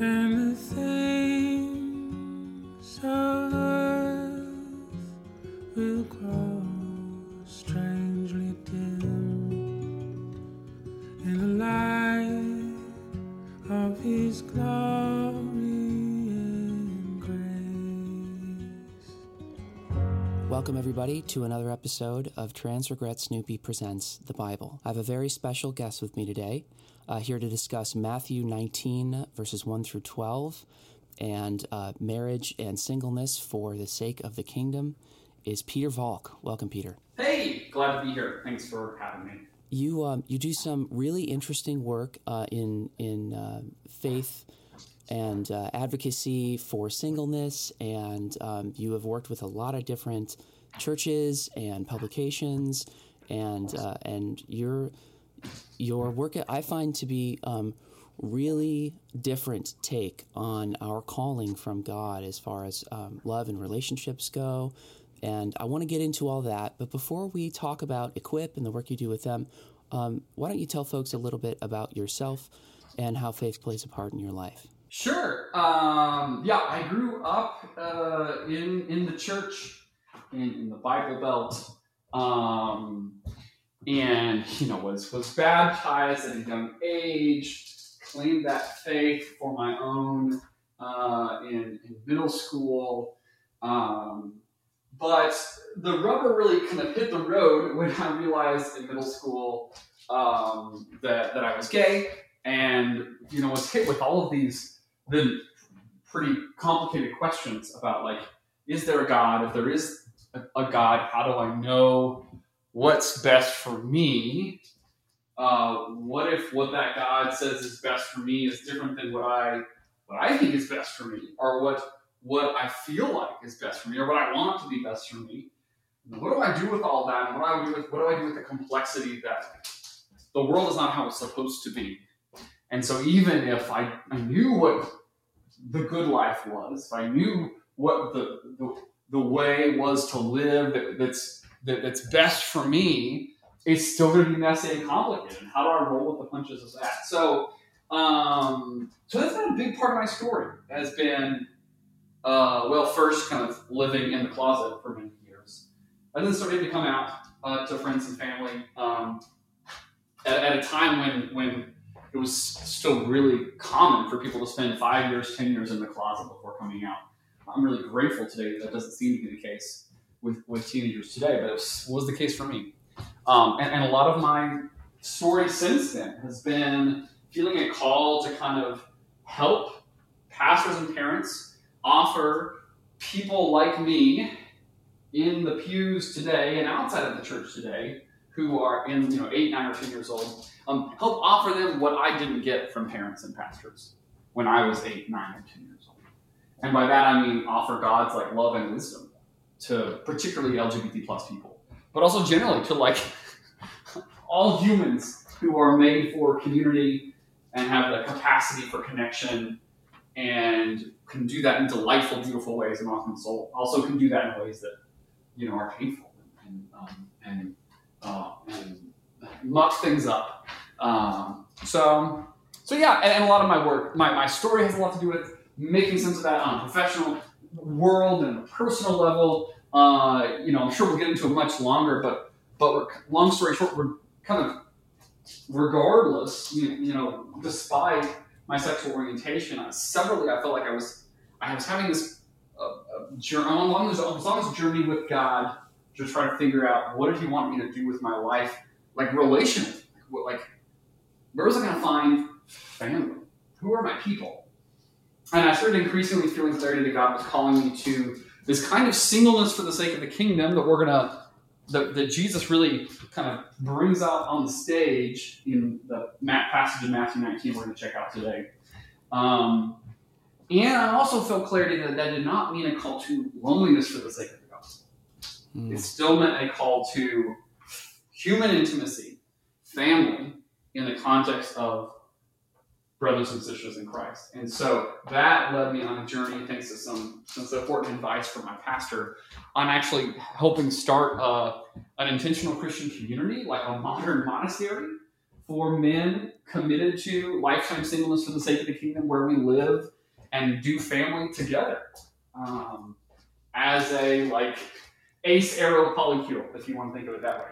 and Welcome, everybody, to another episode of Trans Regret Snoopy Presents the Bible. I have a very special guest with me today, uh, here to discuss Matthew 19, verses 1 through 12, and uh, marriage and singleness for the sake of the kingdom, is Pieter Valk. Welcome, Pieter. Hey, glad to be here. Thanks for having me. You um, you do some really interesting work uh, in in uh, faith and uh, advocacy for singleness, and um, you have worked with a lot of different churches and publications, and uh, and your your work I find to be um, really different take on our calling from God as far as um, love and relationships go. And I want to get into all that. But before we talk about Equip and the work you do with them, um, why don't you tell folks a little bit about yourself and how faith plays a part in your life? Sure. Um, yeah, I grew up uh, in in the church, in, in the Bible Belt, um, and you know was was baptized at a young age. Claimed that faith for my own uh, in, in middle school. Um, but the rubber really kind of hit the road when I realized in middle school um, that, that I was gay and, you know, was hit with all of these then pretty complicated questions about, like, is there a God? If there is a, God, how do I know what's best for me? Uh, what if what that God says is best for me is different than what I what I think is best for me, or what what I feel like is best for me, or what I want to be best for me. What do I do with all that? And what do I do with what do I do with the complexity that the world is not how it's supposed to be? And so even if I, I knew what the good life was, if I knew what the the, the way was to live that, that's that, that's best for me, it's still going to be messy and complicated. And how do I roll with the punches of that? So, um, so that's been a big part of my story. Has been uh, well, first kind of living in the closet for many years, and then starting to come out uh, to friends and family um, at, at, a time when when it was still really common for people to spend five years, ten years in the closet before coming out. I'm really grateful today that, that doesn't seem to be the case with, with teenagers today, but it was, was the case for me. Um, and, and a lot of my story since then has been feeling a call to kind of help pastors and parents offer people like me in the pews today and outside of the church today who are in you know eight, nine, or ten years old, um, help offer them what I didn't get from parents and pastors when I was eight, nine, or ten years old. And by that I mean offer God's like love and wisdom to particularly LGBT plus people, but also generally to like all humans who are made for community and have the capacity for connection and can do that in delightful, beautiful ways and often soul. Also can do that in ways that, you know, are painful and, um, and, uh, and muck things up. Um, so, so yeah, and, and, a lot of my work, my, my story has a lot to do with making sense of that on a professional world and a personal level. Uh, you know, I'm sure we'll get into it much longer, but but long story short, we're kind of regardless, you, you know, despite my sexual orientation, I, severally I felt like I was I was having this uh, journey, this journey with God to try to figure out what did He want me to do with my life, like relationally, like, like where was I going to find family? Who are my people? And I started increasingly feeling clarity that God was calling me to this kind of singleness for the sake of the kingdom that we're going to that, that Jesus really kind of brings out on the stage in the passage in Matthew 19 we're going to check out today. Um, and I also felt clarity that that did not mean a call to loneliness for the sake of the gospel. Mm. It still meant a call to human intimacy, family, in the context of brothers and sisters in Christ. And so that led me on a journey, thanks to some, some important advice from my pastor, on actually helping start a, an intentional Christian community, like a modern monastery for men committed to lifetime singleness for the sake of the kingdom, where we live and do family together um, as a like ace aro polycule, if you want to think of it that way.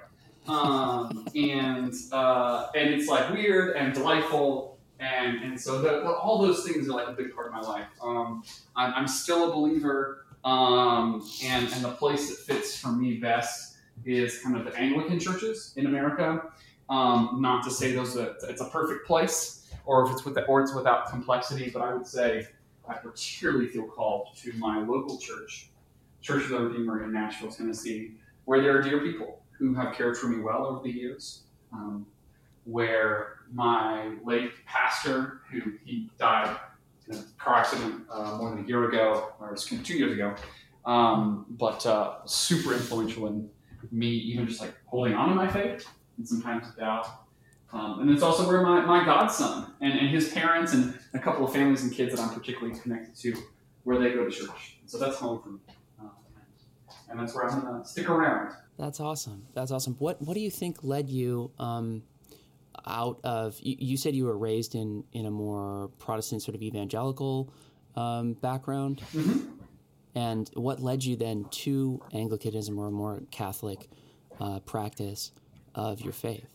Um, and uh, and it's like weird and delightful, and and so the, the- all those things are like a big part of my life. Um, I'm, I'm still a believer, um, and and the place that fits for me best is kind of the Anglican churches in America. Um, not to say those are, it's a perfect place, or if it's with or it's without complexity, but I would say I particularly feel called to my local church, Church of the Redeemer in Nashville, Tennessee, where there are dear people who have cared for me well over the years. Um, where my late pastor, who he died in a car accident uh, more than a year ago, or it was two years ago, um, but uh, super influential in me even just like holding on to my faith and sometimes doubt. Um, and it's also where my, my godson and, and his parents and a couple of families and kids that I'm particularly connected to, where they go to church. So that's home for me. Uh, and that's where I'm going to stick around. That's awesome. That's awesome. What What do you think led you um, out of? You, you said you were raised in in a more Protestant sort of evangelical um, background, Mhm. and what led you then to Anglicanism or a more Catholic uh, practice of your faith?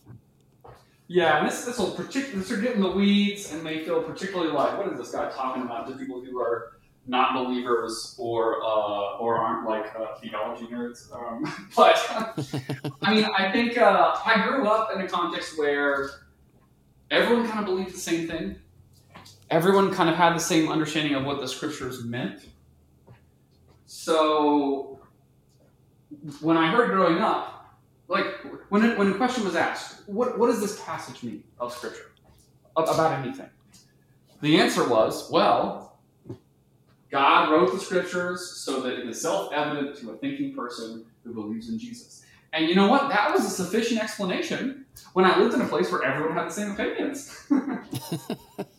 Yeah, and this this will particularly this will get in the weeds and may feel particularly like what is this guy talking about to people who are not believers or uh, or aren't like uh, theology nerds. Um, but I mean, I think uh, I grew up in a context where everyone kind of believed the same thing. Everyone kind of had the same understanding of what the scriptures meant. So when I heard growing up, like when it, when the question was asked, what what does this passage mean of scripture about anything? The answer was, well, God wrote the scriptures so that it is self-evident to a thinking person who believes in Jesus. And you know what? That was a sufficient explanation when I lived in a place where everyone had the same opinions.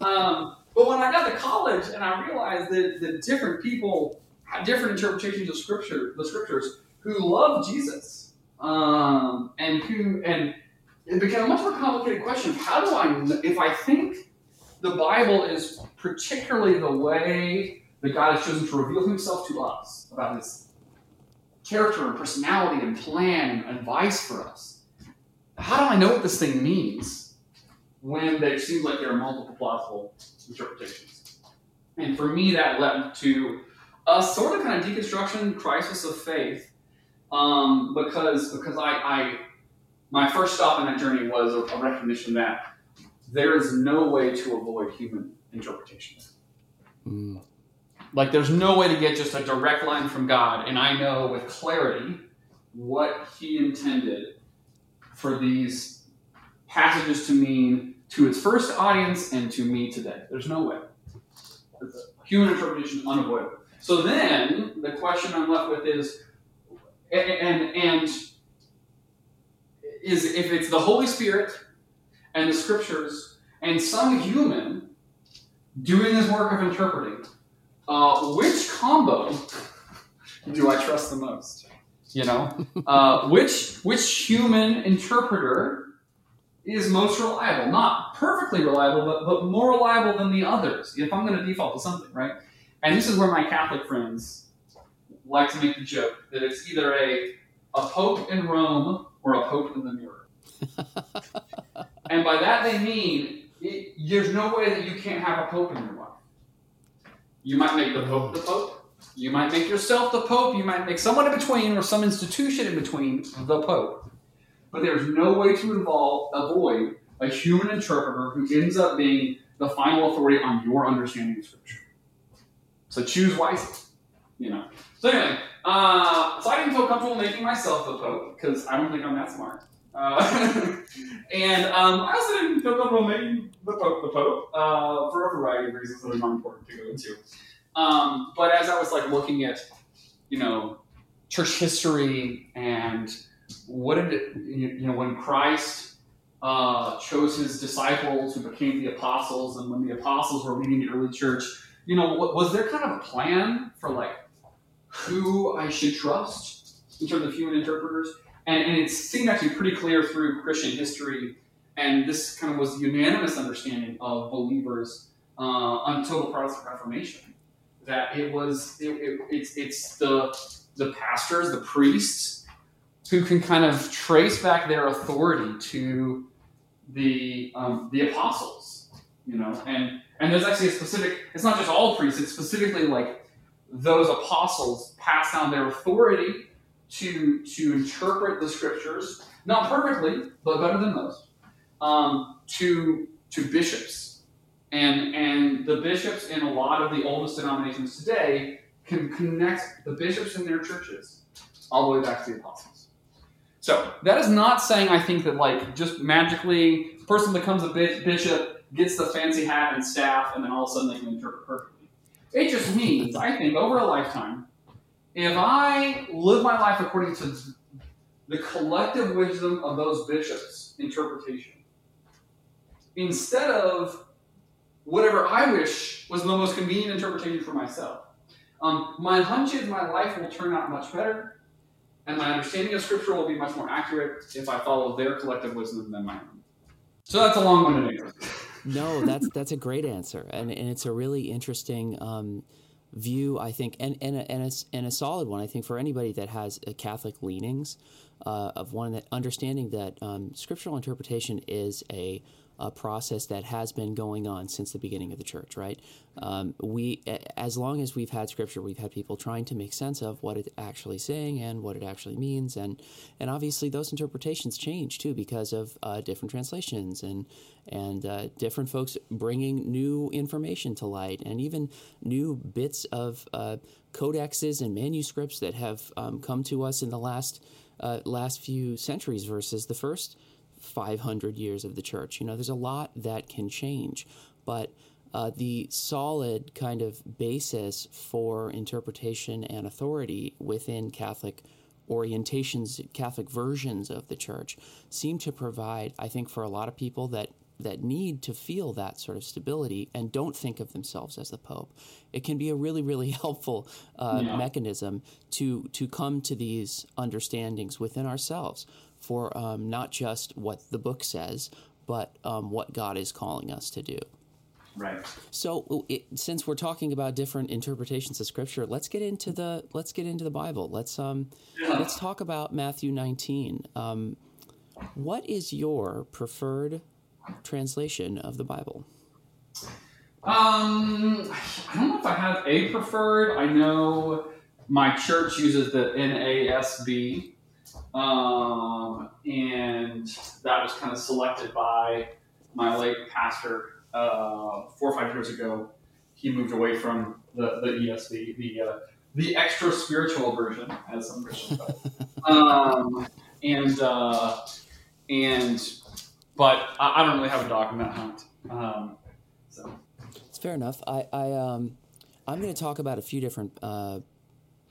um, but when I got to college and I realized that, that different people had different interpretations of scripture, the scriptures, who love Jesus, um, and who and it became a much more complicated question. of How do I, if I think the Bible is particularly the way that God has chosen to reveal Himself to us about His character and personality and plan and advice for us, how do I know what this thing means when there seems like there are multiple plausible interpretations? And for me, that led to a sort of kind of deconstruction crisis of faith um, because because I, I my first stop in that journey was a, recognition that there is no way to avoid human interpretation. Mm. Like there's no way to get just a direct line from God, and I know with clarity what He intended for these passages to mean to its first audience and to me today. There's no way. Human interpretation unavoidable. So then the question I'm left with is, and and, and is if it's the Holy Spirit and the Scriptures and some human doing this work of interpreting, uh, which combo do I trust the most? You know, uh, which which human interpreter is most reliable? Not perfectly reliable, but, but more reliable than the others. If I'm going to default to something, right? And this is where my Catholic friends like to make the joke that it's either a a pope in Rome or a pope in the mirror. and by that they mean it, there's no way that you can't have a pope in your life. You might make the pope the pope. You might make yourself the pope. You might make someone in between or some institution in between the pope. But there's no way to involve avoid a human interpreter who ends up being the final authority on your understanding of scripture. So choose wisely. You know. So anyway, uh, so I didn't feel comfortable making myself the pope because I don't think I'm that smart. Uh, and um, I also didn't feel comfortable making the pope the pope uh, for a variety of reasons that are not important to go into. Um, but as I was like looking at, you know, church history and what did it, you know, when Christ uh, chose his disciples who became the apostles, and when the apostles were leading the early church, you know, was there kind of a plan for like who I should trust in terms of human interpreters? And, and it seemed actually pretty clear through Christian history and this kind of was the unanimous understanding of believers uh, until the Protestant Reformation that it was it, it, it's it's the the pastors, the priests, who can kind of trace back their authority to the um, the apostles, you know, and and there's actually a specific. It's not just all priests; it's specifically like those apostles pass down their authority to to interpret the scriptures, not perfectly, but better than most, um, to to bishops, and and the bishops in a lot of the oldest denominations today can connect the bishops in their churches all the way back to the apostles. So that is not saying I think that like just magically person becomes a bishop, gets the fancy hat and staff, and then all of a sudden they can interpret perfectly. It just means I think over a lifetime, if I live my life according to the collective wisdom of those bishops' interpretation, instead of whatever I wish was the most convenient interpretation for myself, um, my hunch is my life will turn out much better and my understanding of Scripture will be much more accurate if I follow their collective wisdom than my own. So that's a long-winded answer. no, that's that's a great answer, and and it's a really interesting um, view, I think, and and a, and a, and a solid one, I think, for anybody that has Catholic leanings, uh, of one that understanding that um, scriptural interpretation is a a process that has been going on since the beginning of the church, right? Um, we, as long as we've had scripture, we've had people trying to make sense of what it's actually saying and what it actually means, and and obviously those interpretations change too because of uh, different translations and and uh, different folks bringing new information to light, and even new bits of uh, codexes and manuscripts that have um, come to us in the last uh, last few centuries versus the first 500 years of the church. You know, there's a lot that can change, but uh, the solid kind of basis for interpretation and authority within Catholic orientations, Catholic versions of the church, seem to provide, I think, for a lot of people that that need to feel that sort of stability and don't think of themselves as the Pope. It can be a really, really helpful uh, yeah. mechanism to to come to these understandings within ourselves for um, not just what the book says, but um, what God is calling us to do. Right. So, it, since we're talking about different interpretations of Scripture, let's get into the let's get into the Bible. Let's um, yeah. let's talk about Matthew 19. Um, what is your preferred translation of the Bible? Um, I don't know if I have a preferred. I know my church uses the NASB, um, and that was kind of selected by my late pastor uh, four or five years ago. He moved away from the, the ESV, the uh, the extra spiritual version, as some Christians call it. um, and uh, and but I, I, don't really have a dog in that hunt. Um, so it's fair enough. I, I um, I'm going to talk about a few different uh,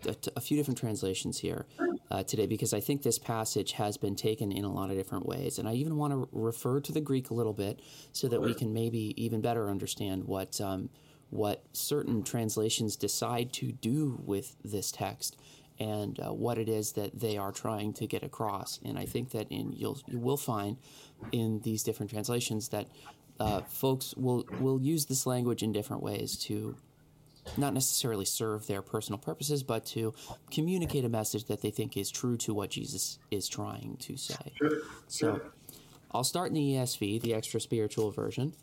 a, a few different translations here uh, today because I think this passage has been taken in a lot of different ways. And I even want to refer to the Greek a little bit so that we can maybe even better understand what, um, what certain translations decide to do with this text and uh, what it is that they are trying to get across. And I think that in you'll you will find in these different translations that uh, folks will will use this language in different ways to not necessarily serve their personal purposes, but to communicate a message that they think is true to what Jesus is trying to say. Sure. So I'll start in the ESV, the extra spiritual version,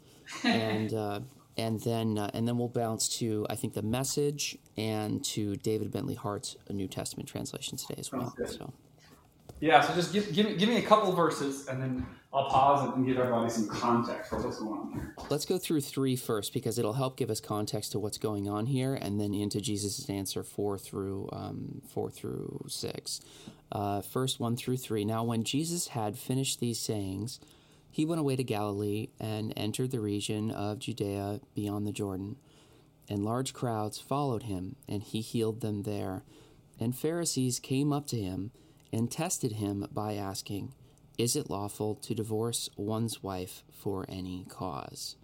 and uh, and then uh, and then we'll bounce to I think the message and to David Bentley Hart's New Testament translation today as well. So. Yeah, so just give, give, me, give me a couple verses and then I'll pause and give everybody some context for what's going on here. Let's go through three first because it'll help give us context to what's going on here and then into Jesus' answer four through, um, four through six. Uh, first, one through three. Now, when Jesus had finished these sayings, he went away to Galilee and entered the region of Judea beyond the Jordan. And large crowds followed him, and he healed them there. And Pharisees came up to him and tested him by asking, Is it lawful to divorce one's wife for any cause?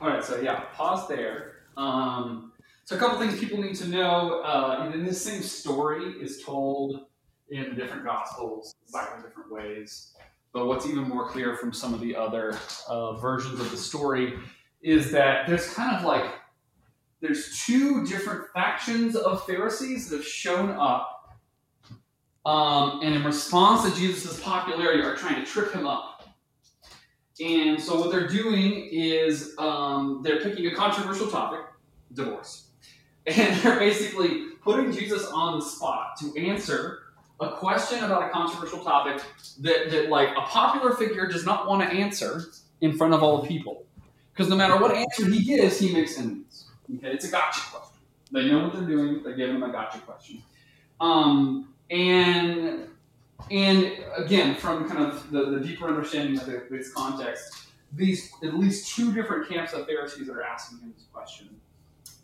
All right, so yeah, pause there. Um, so a couple things people need to know. Uh, and this same story is told in different gospels, slightly different ways. but what's even more clear from some of the other uh, versions of the story is that there's kind of like there's two different factions of Pharisees that have shown up, um, and in response to Jesus' popularity, are trying to trip him up. And so what they're doing is um, they're picking a controversial topic, divorce, and they're basically putting Jesus on the spot to answer a question about a controversial topic that, that like a popular figure does not want to answer in front of all the people. Because no matter what answer he gives, he makes enemies. Okay, it's a gotcha question. They know what they're doing. They're giving him a gotcha question. Um, and and again, from kind of the, the deeper understanding of the, this context, these at least two different camps of Pharisees are asking him this question.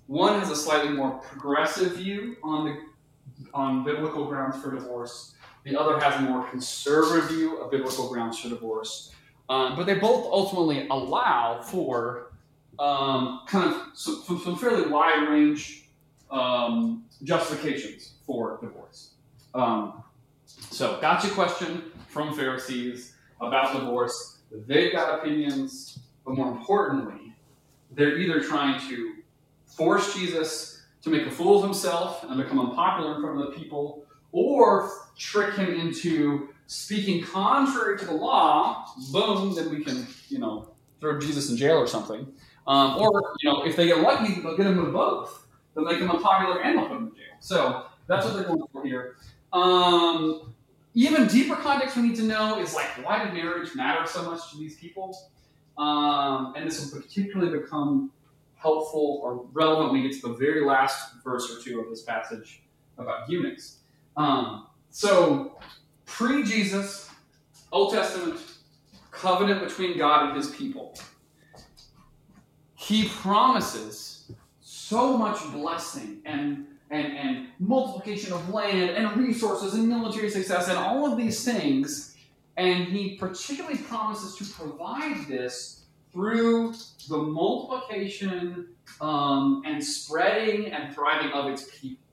One has a slightly more progressive view on the on biblical grounds for divorce. The other has a more conservative view of biblical grounds for divorce. Um, but they both ultimately allow for um, kind of some, some, fairly wide range um, justifications for divorce. Um, so, gotcha question from Pharisees about divorce. They've got opinions, but more importantly, they're either trying to force Jesus to make a fool of himself and become unpopular in front of the people, or trick him into speaking contrary to the law, boom, then we can, you know, throw Jesus in jail or something. Um, or, you know, if they get lucky, they'll get him with both. They'll make him unpopular and they'll put him in jail. So that's what they're going for here. Um, even deeper context we need to know is like, why did marriage matter so much to these people? Um, and this will particularly become helpful or relevant when we get to the very last verse or two of this passage about eunuchs. Um, so, pre Jesus, Old Testament covenant between God and his people. He promises so much blessing and, and, and multiplication of land and resources and military success and all of these things. And he particularly promises to provide this through the multiplication um, and spreading and thriving of its people.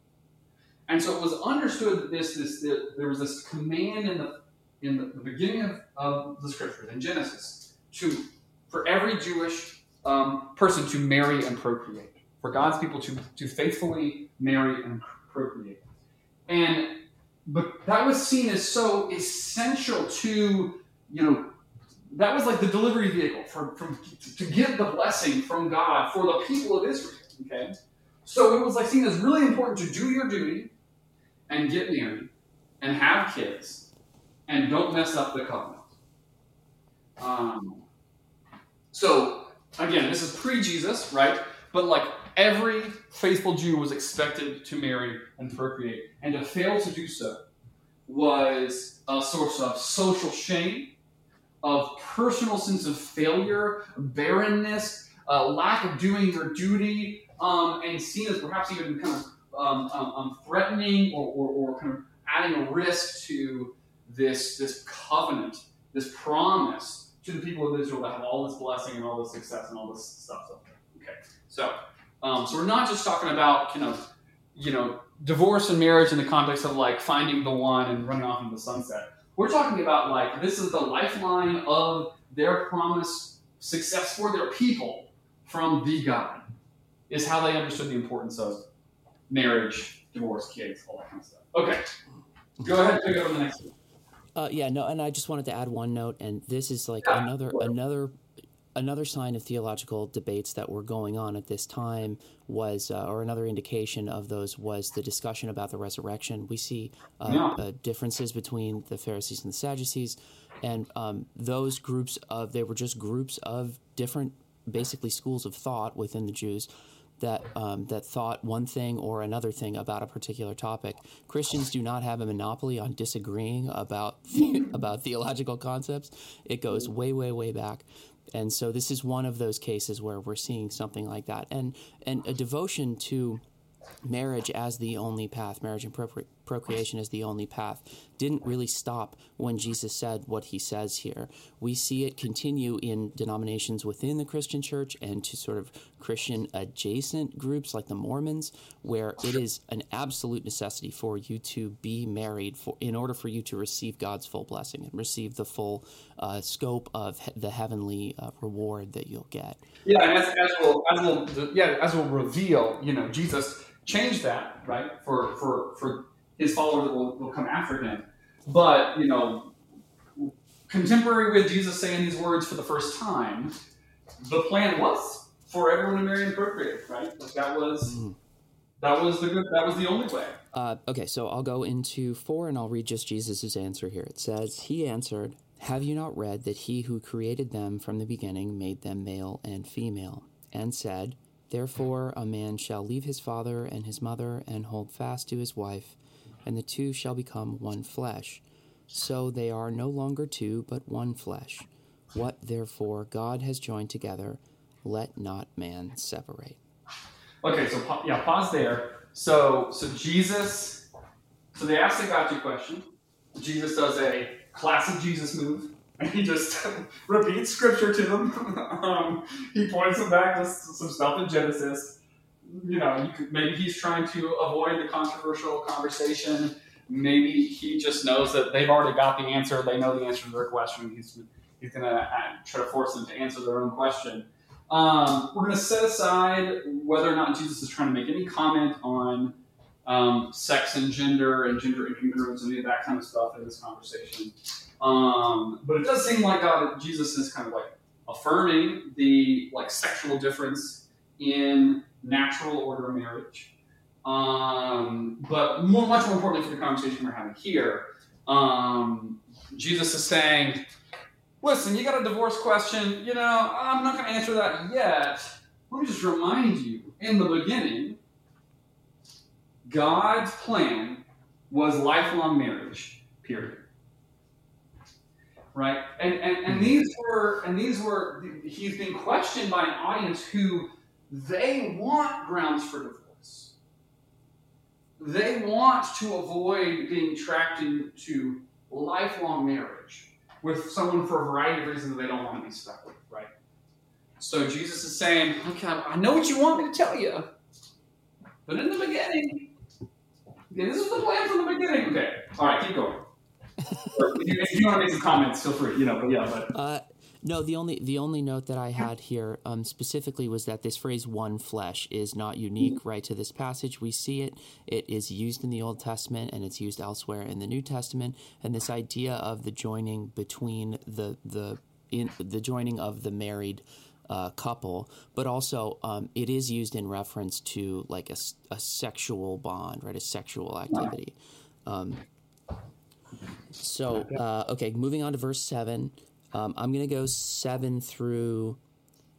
And so it was understood that this, this, that there was this command in the in the, the beginning of, of, the scriptures in Genesis to for every Jewish um, person to marry and procreate, for God's people to to faithfully marry and procreate, and but that was seen as so essential to you know that was like the delivery vehicle for, from to get the blessing from God for the people of Israel. Okay, so it was like seen as really important to do your duty and get married and have kids and don't mess up the covenant. Um, so again, this is pre-Jesus, right? But like every faithful Jew was expected to marry and procreate, and to fail to do so was a source of social shame of personal sense of failure, barrenness, uh, lack of doing your duty, um, and seen as perhaps even kind of um, um, um, threatening or, or, or, kind of adding a risk to this, this covenant, this promise to the people of Israel that have all this blessing and all this success and all this stuff. Okay, so um, so we're not just talking about kind of you know divorce and marriage in the context of like finding the one and running off into the sunset we're talking about like this is the lifeline of their promised success for their people from the God, is how they understood the importance of marriage, divorce, kids, all that kind of stuff. Okay, go ahead and pick up on the next one. Uh, yeah, no, and I just wanted to add one note, and this is like yeah, another another another sign of theological debates that were going on at this time was, uh, or another indication of those was the discussion about the resurrection. We see uh, yeah. uh, differences between the Pharisees and the Sadducees, and um, those groups of they were just groups of different, basically schools of thought within the Jews. That um, that thought one thing or another thing about a particular topic. Christians do not have a monopoly on disagreeing about about theological concepts. It goes way, way, way back and so this is one of those cases where we're seeing something like that. And and a devotion to marriage as the only path marriage and procreation is the only path didn't really stop when Jesus said what he says here. We see it continue in denominations within the Christian church and to sort of Christian adjacent groups like the Mormons, where it is an absolute necessity for you to be married for in order for you to receive God's full blessing and receive the full uh, scope of he- the heavenly uh, reward that you'll get. Yeah, and as, as we'll as we'll yeah as we'll reveal, you know, Jesus changed that right for for for his followers will, will come after him. But you know, contemporary with Jesus saying these words for the first time, the plan was for everyone to marry and procreate, right? Like that was Mm. that was the good that was the only way. Uh, okay, so I'll go into four and I'll read just Jesus' answer here. It says, He answered, Have you not read that he who created them from the beginning made them male and female? And said, Therefore a man shall leave his father and his mother and hold fast to his wife, and the two shall become one flesh. So they are no longer two, but one flesh. What therefore God has joined together, let not man separate. Okay, so yeah, pause there. So so Jesus, so they ask the gotcha question. Jesus does a classic Jesus move, and he just repeats scripture to them. um, he points them back to some stuff in Genesis. You know, you could, maybe he's trying to avoid the controversial conversation. Maybe he just knows that they've already got the answer. They know the answer to their question. He's he's gonna uh, try to force them to answer their own question. Um, we're going to set aside whether or not Jesus is trying to make any comment on um, sex and gender and gender incongruence and any of that kind of stuff in this conversation. Um, but it does seem like God, Jesus is kind of like affirming the like sexual difference in natural order of marriage. Um, but more, much more importantly for the conversation we're having here, um, Jesus is saying, listen, you got a divorce question. You know, I'm not going to answer that yet. Let me just remind you in the beginning, God's plan was lifelong marriage, period. Right? And, and, and these were, and these were, he's being questioned by an audience who they want grounds for divorce. They want to avoid being trapped into lifelong marriage with someone for a variety of reasons that they don't want to be stuck with, right? So Jesus is saying, okay, I know what you want me to tell you, but in the beginning, this is the plan from the beginning. Okay, all right, keep going. If, you, if you want to make some comments, feel free. You know, but yeah, but Uh, no, the only the only note that I had here um, specifically was that this phrase "one flesh" is not unique, right, to this passage. We see it; it is used in the Old Testament and it's used elsewhere in the New Testament. And this idea of the joining between the the in the joining of the married uh, couple, but also um, it is used in reference to like a, a sexual bond, right, a sexual activity. Um, so, uh, okay, moving on to verse seven. Um, I'm going to go seven through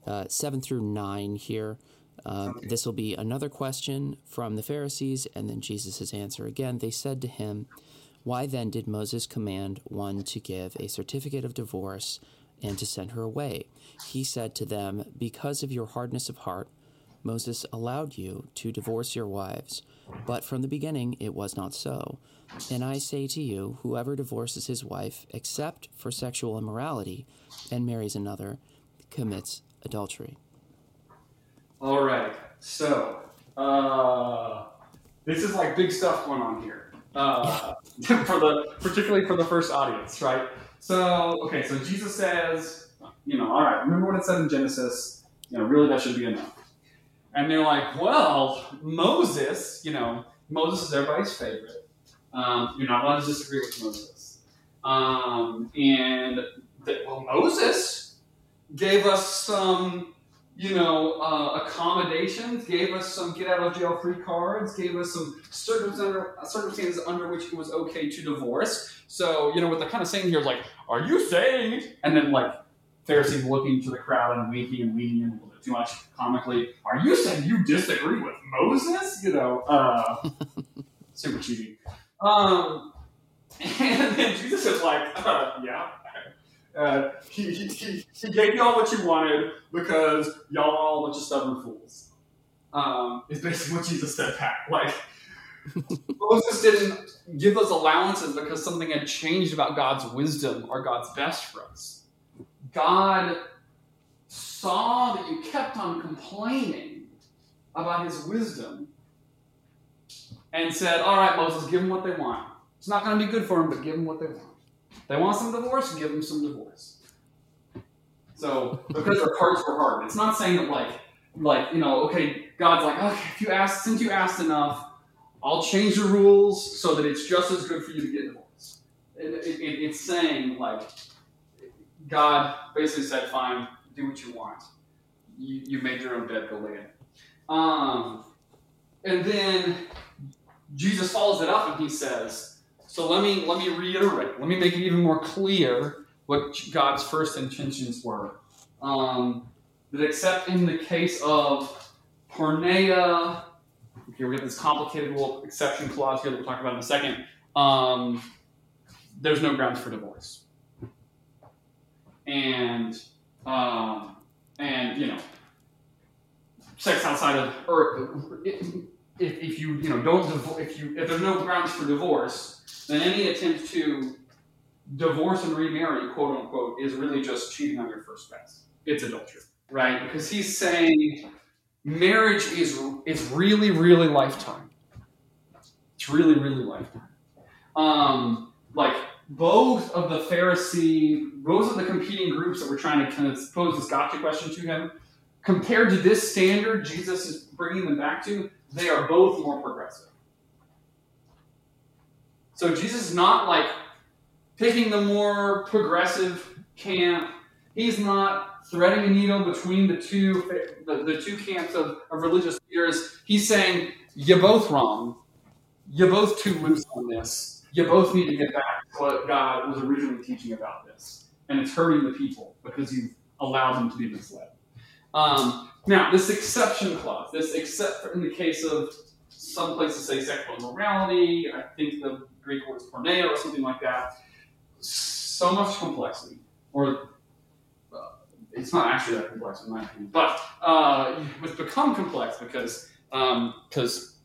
uh, seven through nine here. Um, This will be another question from the Pharisees, and then Jesus' answer again. They said to him, "Why then did Moses command one to give a certificate of divorce and to send her away?" He said to them, "Because of your hardness of heart." Moses allowed you to divorce your wives, but from the beginning it was not so. And I say to you, whoever divorces his wife, except for sexual immorality, and marries another, commits adultery. all right. So uh, this is like big stuff going on here uh, for the particularly for the first audience, right? So okay, so Jesus says, you know, all right. Remember what it said in Genesis? You know, really that should be enough. And they're like, well, Moses, you know, Moses is everybody's favorite. Um, you're not allowed to disagree with Moses. Um, and that, well, Moses gave us some, you know, uh, accommodations, gave us some get out of jail free cards, gave us some circumstances under, circumstances under which it was okay to divorce. So, you know, what they're kind of saying here is like, are you saying? And then like Pharisees looking to the crowd and winking and weaning a little bit too much comically. Are you saying you disagree with Moses? You know, uh, super cheesy. Um, and then Jesus is like, uh, yeah. Uh, he, he, he, he gave y'all what you wanted because y'all are all a bunch of stubborn fools. Um, is basically what Jesus said back. Like, Moses didn't give those allowances because something had changed about God's wisdom or God's best for us. God saw that you kept on complaining about his wisdom and said, All right, Moses, give them what they want. It's not going to be good for them, but give them what they want. They want some divorce, give them some divorce. So, because their hearts were hard, it's not saying that, like, like you know, okay, God's like, okay, if you asked, since you asked enough, I'll change the rules so that it's just as good for you to get divorced. It, it, it, it's saying like, God basically said, fine, do what you want. You, you made your own bed, go lay it. Um, and then Jesus follows it up and he says, so let me let me reiterate, let me make it even more clear what God's first intentions were. Um, that except in the case of porneia, okay, we have this complicated little exception clause here that we'll talk about in a second. Um, there's no grounds for divorce, and um, and you know, sex outside of or if, if you you know don't if you if there's no grounds for divorce, then any attempt to divorce and remarry, quote unquote, is really just cheating on your first spouse. It's adultery, right? Because he's saying marriage is is really really lifetime. It's really really lifetime. Um, like both of the Pharisee, both of the competing groups that were trying to kind of pose this gotcha question to him, compared to this standard Jesus is bringing them back to, they are both more progressive. So Jesus is not like picking the more progressive camp. He's not threading a needle between the two the, the two camps of, of religious leaders. He's saying, You're both wrong. You're both too loose on this. You both need to get back to what God was originally teaching about this. And it's hurting the people because you've allowed them to be misled. Um, now, this exception clause, this except in the case of some places say sexual immorality, I think the Greek word is porneia or something like that. So much complexity, or uh, it's not actually that complex in my opinion, but uh, it's become complex because because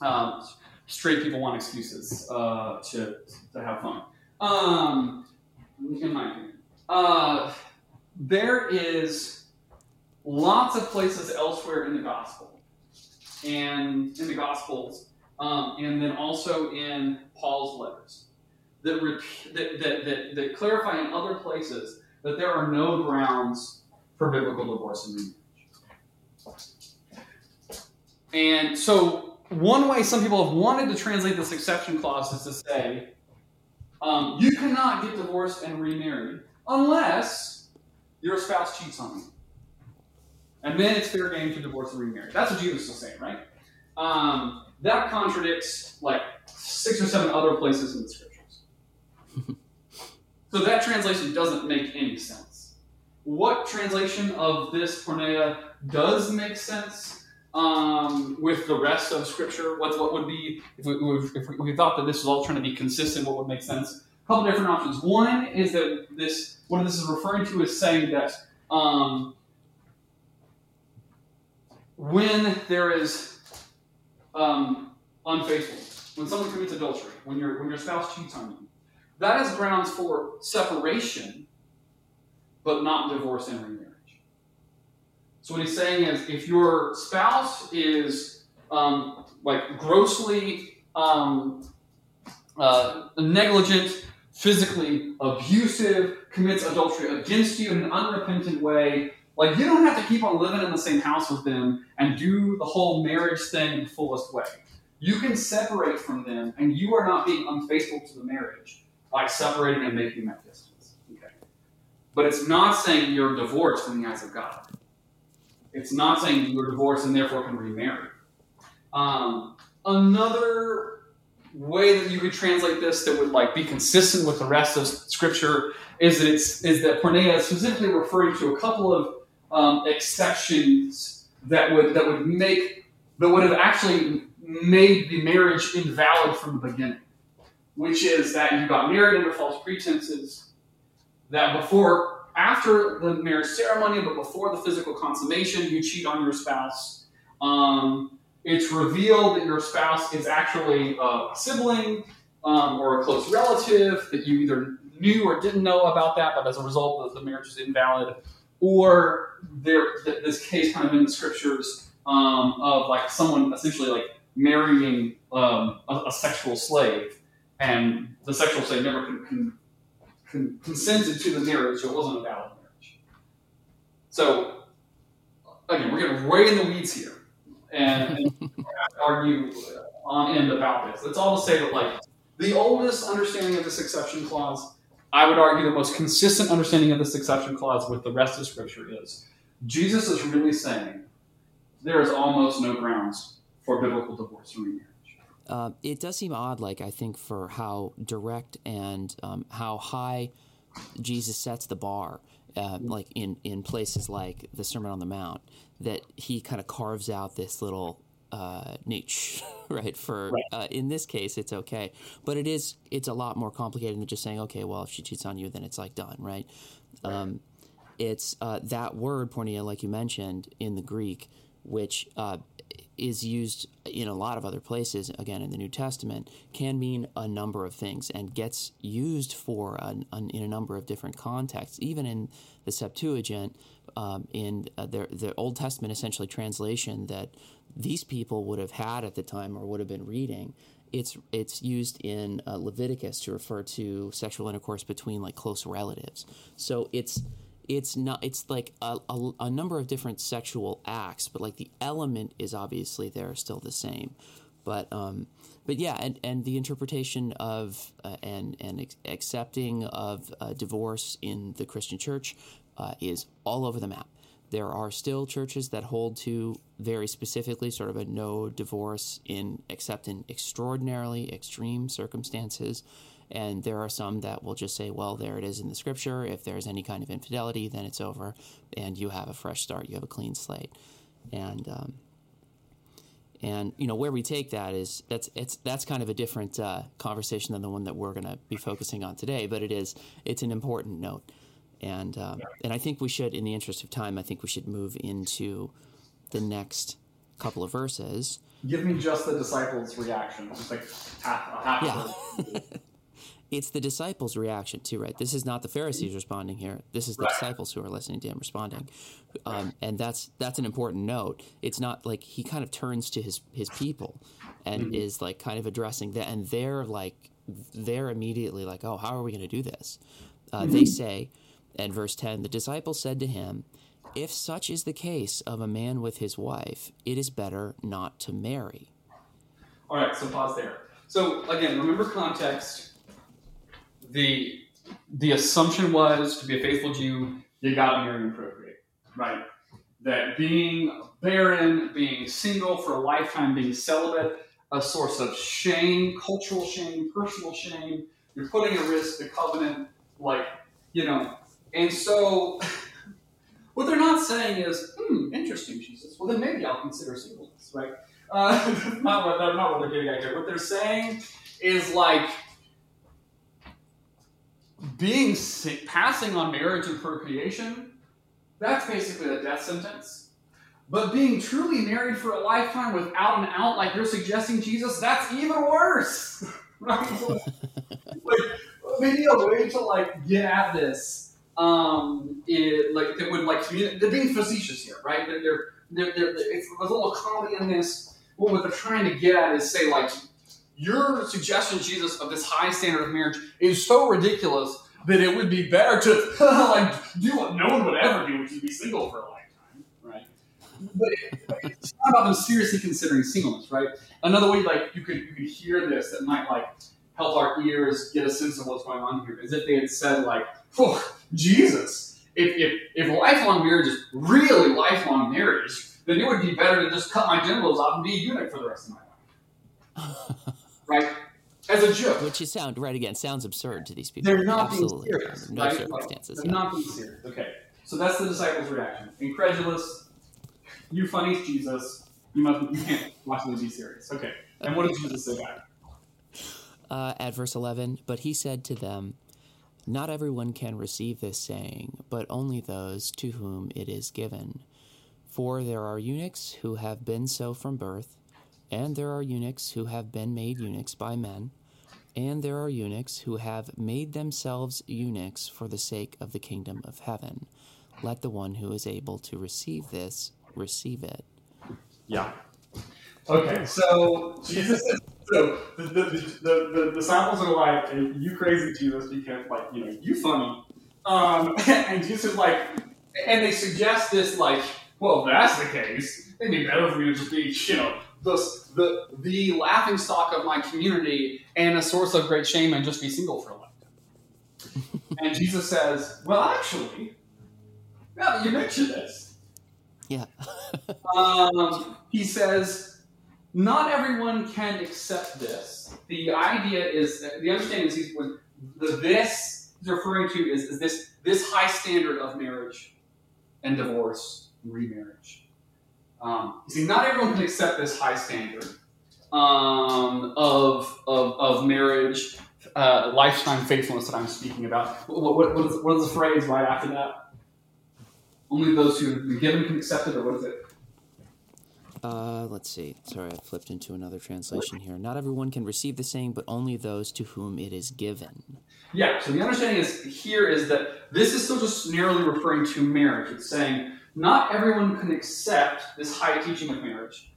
um, um, straight people want excuses uh, to to have fun. Um, in my opinion, uh, there is lots of places elsewhere in the gospel. And in the gospels um, and then also in paul's letters that, rep- that, that, that, that clarify in other places that there are no grounds for biblical divorce and remarriage and so one way some people have wanted to translate this exception clause is to say um, you cannot get divorced and remarried unless your spouse cheats on you and then it's fair game to divorce and remarry. That's what Jesus is saying, right? Um, that contradicts like six or seven other places in the scriptures. so that translation doesn't make any sense. What translation of this porneia does make sense um, with the rest of scripture? What, what would be, if we, if we thought that this was all trying to be consistent, what would make sense? A couple different options. One is that this, what this is referring to is saying that um, when there is um, unfaithfulness, when someone commits adultery, when your when your spouse cheats on you, that is grounds for separation, but not divorce and remarriage. So what he's saying is, if your spouse is um, like grossly um, uh, negligent, physically abusive, commits adultery against you in an unrepentant way, like, you don't have to keep on living in the same house with them and do the whole marriage thing in the fullest way. You can separate from them, and you are not being unfaithful to the marriage by separating and making that distance. Okay. But it's not saying you're divorced in the eyes of God. It's not saying you're divorced and therefore can remarry. Um, another way that you could translate this that would like be consistent with the rest of Scripture is that it's is that porneia is specifically referring to a couple of um, exceptions that would that would make that would have actually made the marriage invalid from the beginning, which is that you got married under false pretenses, that before after the marriage ceremony, but before the physical consummation, you cheat on your spouse. Um, it's revealed that your spouse is actually a sibling um, or a close relative that you either knew or didn't know about that, but as a result, the, the marriage is invalid, or there th- this case kind of in the scriptures um, of like someone essentially like marrying um, a, a, sexual slave, and the sexual slave never con- con- con- consented to the marriage, so it wasn't a valid marriage. So again, we're getting way in the weeds here, and, and argue on end about this. It's all to say that like the oldest understanding of this exception clause, I would argue the most consistent understanding of this exception clause with the rest of Scripture is Jesus is really saying there is almost no grounds for biblical divorce or remarriage. Uh, it does seem odd, like I think, for how direct and um, how high Jesus sets the bar uh, like in in places like the Sermon on the Mount, that he kind of carves out this little uh, niche, right? For right. Uh, in this case, it's okay, but it is it's a lot more complicated than just saying, okay, well, if she cheats on you, then it's like done, right? right. Um, it's uh, that word porneia, like you mentioned in the Greek, which uh, is used in a lot of other places, again in the New Testament, can mean a number of things and gets used for an, an, in a number of different contexts. Even in the Septuagint, um, in uh, the, the Old Testament essentially translation that these people would have had at the time or would have been reading, it's it's used in uh, Leviticus to refer to sexual intercourse between like close relatives. So it's it's not it's like a, a, a, number of different sexual acts but like the element is obviously there still the same but um but yeah and and the interpretation of uh, and and ex- accepting of uh, divorce in the christian church uh, is all over the map there are still churches that hold to very specifically sort of a no divorce in except in extraordinarily extreme circumstances and there are some that will just say, well, there it is in the scripture. If there's any kind of infidelity, then it's over, and you have a fresh start. You have a clean slate. And um, and you know where we take that is that's it's that's kind of a different uh, conversation than the one that we're going to be focusing on today. But it is it's an important note, and um, and I think we should, in the interest of time, I think we should move into the next couple of verses. Give me just the disciples' reaction, just like half, half yeah. it's the disciples' reaction too, right? This is not the Pharisees responding here. This is the right. disciples who are listening to him responding, um, and that's that's an important note. It's not like he kind of turns to his his people and mm-hmm. is like kind of addressing that, and they're like they're immediately like, oh, how are we going to do this? Uh, mm-hmm. They say, and verse ten, the disciple said to him. If such is the case of a man with his wife, it is better not to marry. All right, so pause there. So again, remember context the the assumption was to be a faithful Jew, you got to marry and procreate, right? That being barren, being single for a lifetime, being celibate, a source of shame, cultural shame, personal shame. You're putting at risk the covenant, like you know. And so, what they're not saying is, hmm, interesting, Jesus. Well, then maybe I'll consider singleness, right? Uh, not what they're not what they're getting at here. What they're saying is like being passing on marriage and procreation, that's basically a death sentence. But being truly married for a lifetime without an out, like you're suggesting, Jesus, that's even worse. right? like, maybe a way to like get at this, um, it, like that would like they're being facetious here, right? They're, they're, they're, they're, it's, there's a little comedy in this. what they're trying to get at is say like your suggestion, Jesus, of this high standard of marriage is so ridiculous that it would be better to like do what no one would ever do, which is be single for a lifetime, right? But it, it's not about them seriously considering singleness, right? Another way, like you could you could hear this that might like help our ears get a sense of what's going on here, is if they had said like, "Oh, Jesus, if if if lifelong marriage is really lifelong marriage, then it would be better to just cut my genitals off and be a eunuch for the rest of my life." right? As a joke. Which is sound right again sounds absurd to these people. They're not Absolutely. being serious. No right? circumstances. They're yeah. not being serious. Okay. So that's the disciples' reaction. Incredulous. You funny Jesus. You must. You can't possibly be serious. Okay. And what does Jesus say back? Uh, at verse eleven, but he said to them, "Not everyone can receive this saying, but only those to whom it is given. For there are eunuchs who have been so from birth." And there are eunuchs who have been made eunuchs by men, and there are eunuchs who have made themselves eunuchs for the sake of the kingdom of heaven. Let the one who is able to receive this receive it. Yeah. Okay, so Jesus says, so the, the, the, the, the disciples are like, "Hey, you crazy Jesus, because like, you know, you funny. Um, and Jesus is like, and they suggest this like, well, if that's the case, it'd be better for me to just be, you know, the, the, the laughing stock of my community and a source of great shame and just be single for a lifetime. and Jesus says, well, actually, now that you mention this, Yeah. um, he says, not everyone can accept this. The idea is, the understanding is when the this he's referring to is, is this this high standard of marriage and divorce and remarriage. Um, you see, not everyone can accept this high standard um, of, of, of marriage, uh, lifetime faithfulness that I'm speaking about. What, what, what, is, what is the phrase right after that? Only those who have been given can accept it, or what is it? Uh, let's see. Sorry, I flipped into another translation here. Not everyone can receive the saying, but only those to whom it is given. Yeah, so the understanding is here is that this is still just narrowly referring to marriage. It's saying not everyone can accept this high teaching of marriage.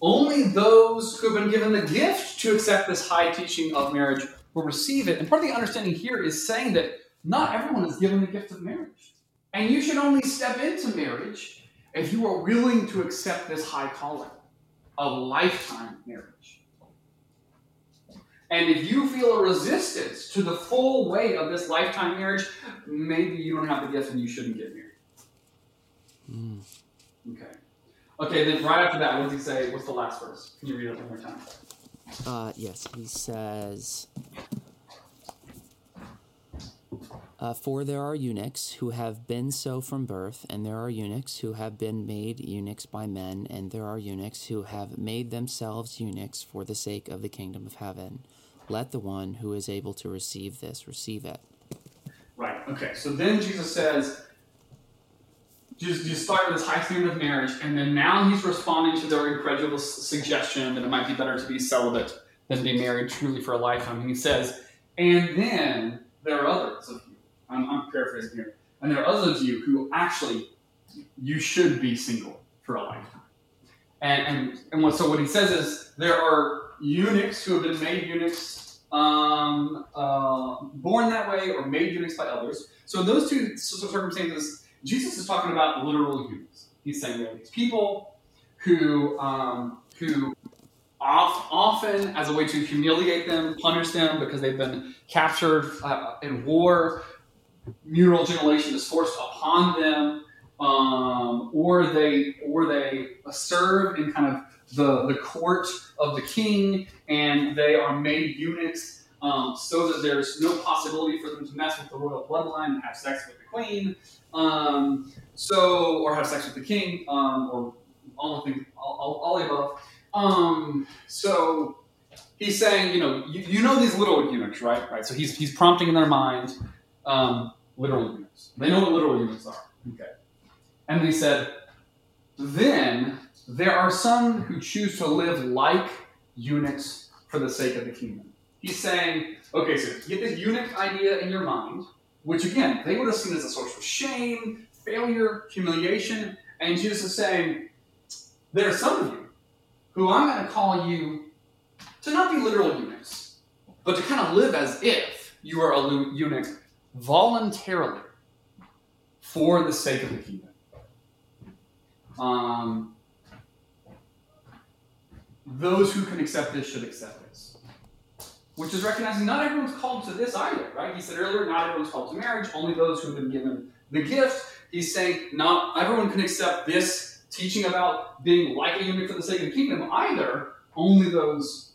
Only those who have been given the gift to accept this high teaching of marriage will receive it. And part of the understanding here is saying that not everyone is given the gift of marriage. And you should only step into marriage if you are willing to accept this high calling of lifetime marriage. And if you feel a resistance to the full weight of this lifetime marriage, maybe you don't have the gift and you shouldn't get married. Mm. Okay. Okay, then right after that, what does he say? What's the last verse? Can you read it one more time? Uh, yes, he says, uh, For there are eunuchs who have been so from birth, and there are eunuchs who have been made eunuchs by men, and there are eunuchs who have made themselves eunuchs for the sake of the kingdom of heaven. Let the one who is able to receive this receive it. Right. Okay. So then Jesus says, just, just start with this high standard of marriage, and then now he's responding to their incredulous suggestion that it might be better to be celibate than be married truly for a lifetime. And he says, and then there are others of you. I'm, I'm paraphrasing here. And there are others of you who actually you should be single for a lifetime. And and, and what, so what he says is there are eunuchs who have been made eunuchs, um, uh, born that way, or made eunuchs by others. So in those two circumstances, Jesus is talking about literal eunuchs. He's saying there are these people who um, who often, as a way to humiliate them, punish them because they've been captured uh, in war, mutual generation is forced upon them, um, or they or they serve in kind of the the court of the king, and they are made eunuchs um, so that there's no possibility for them to mess with the royal bloodline and have sex with the queen, um, so or have sex with the king, um, or all the things, all, all, all the above. Um, so he's saying, you know, you, you know these little eunuchs, right? Right. So he's he's prompting in their mind um, literal eunuchs. They know what literal eunuchs are. Okay. And he said, then there are some who choose to live like eunuchs for the sake of the kingdom. He's saying, okay, so get this eunuch idea in your mind, which again, they would have seen as a source of shame, failure, humiliation. And Jesus is saying, there are some of you who I'm going to call you to not be literal eunuchs, but to kind of live as if you are a eunuch voluntarily for the sake of the kingdom. Um, those who can accept this should accept this. Which is recognizing not everyone's called to this either, right? He said earlier, not everyone's called to marriage, only those who have been given the gift. He's saying not everyone can accept this teaching about being like a eunuch for the sake of the kingdom either. Only those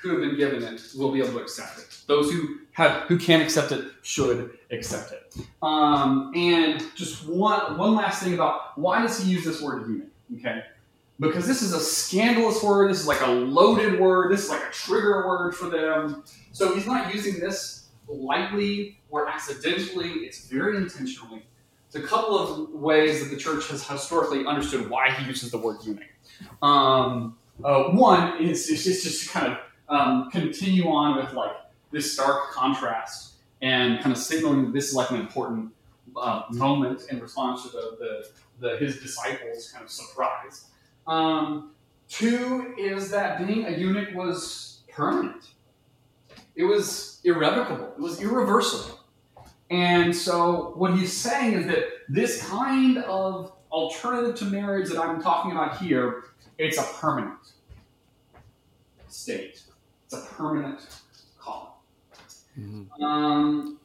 who have been given it will be able to accept it. Those who have who can accept it should accept it. Um, and just one one last thing about why does he use this word eunuch? Okay, because this is a scandalous word. This is like a loaded word. This is like a trigger word for them. So he's not using this lightly or accidentally. It's very intentionally. It's a couple of ways that the church has historically understood why he uses the word eunuch. Um, Uh, one is, is just, just to kind of um, continue on with like this stark contrast and kind of signaling that this is like an important uh, moment in response to the, the, the his disciples' kind of surprise. Um, two is that being a eunuch was permanent. It was irrevocable. It was irreversible. And so what he's saying is that this kind of alternative to marriage that I'm talking about here, it's a permanent state. It's a permanent. Mm-hmm. Um,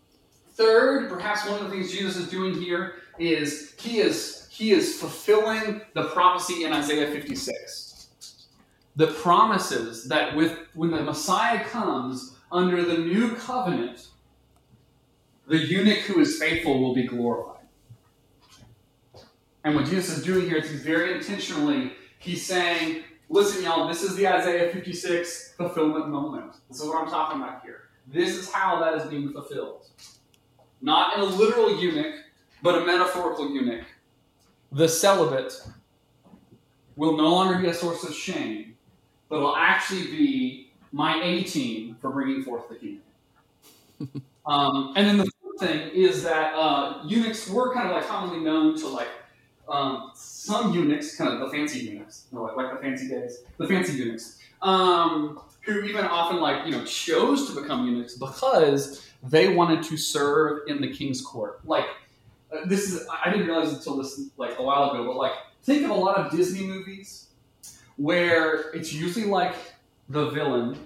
third, perhaps one of the things Jesus is doing here is he is he is fulfilling the prophecy in Isaiah 56. The promises that with when the Messiah comes under the new covenant, the eunuch who is faithful will be glorified. And what Jesus is doing here is he's very intentionally, he's saying, listen, y'all, this is the Isaiah 56 fulfillment moment. This is what I'm talking about here. This is how that is being fulfilled. Not in a literal eunuch, but a metaphorical eunuch. The celibate will no longer be a source of shame, but will actually be my A team for bringing forth the kingdom. um, and then the fourth thing is that uh, eunuchs were kind of like commonly known to like um, some eunuchs, kind of the fancy eunuchs, you know, like, like the fancy days, the fancy eunuchs, um, who even often like you know chose to become eunuchs because they wanted to serve in the king's court. Like uh, this is I didn't realize until this like a while ago, but like think of a lot of Disney movies where it's usually like the villain,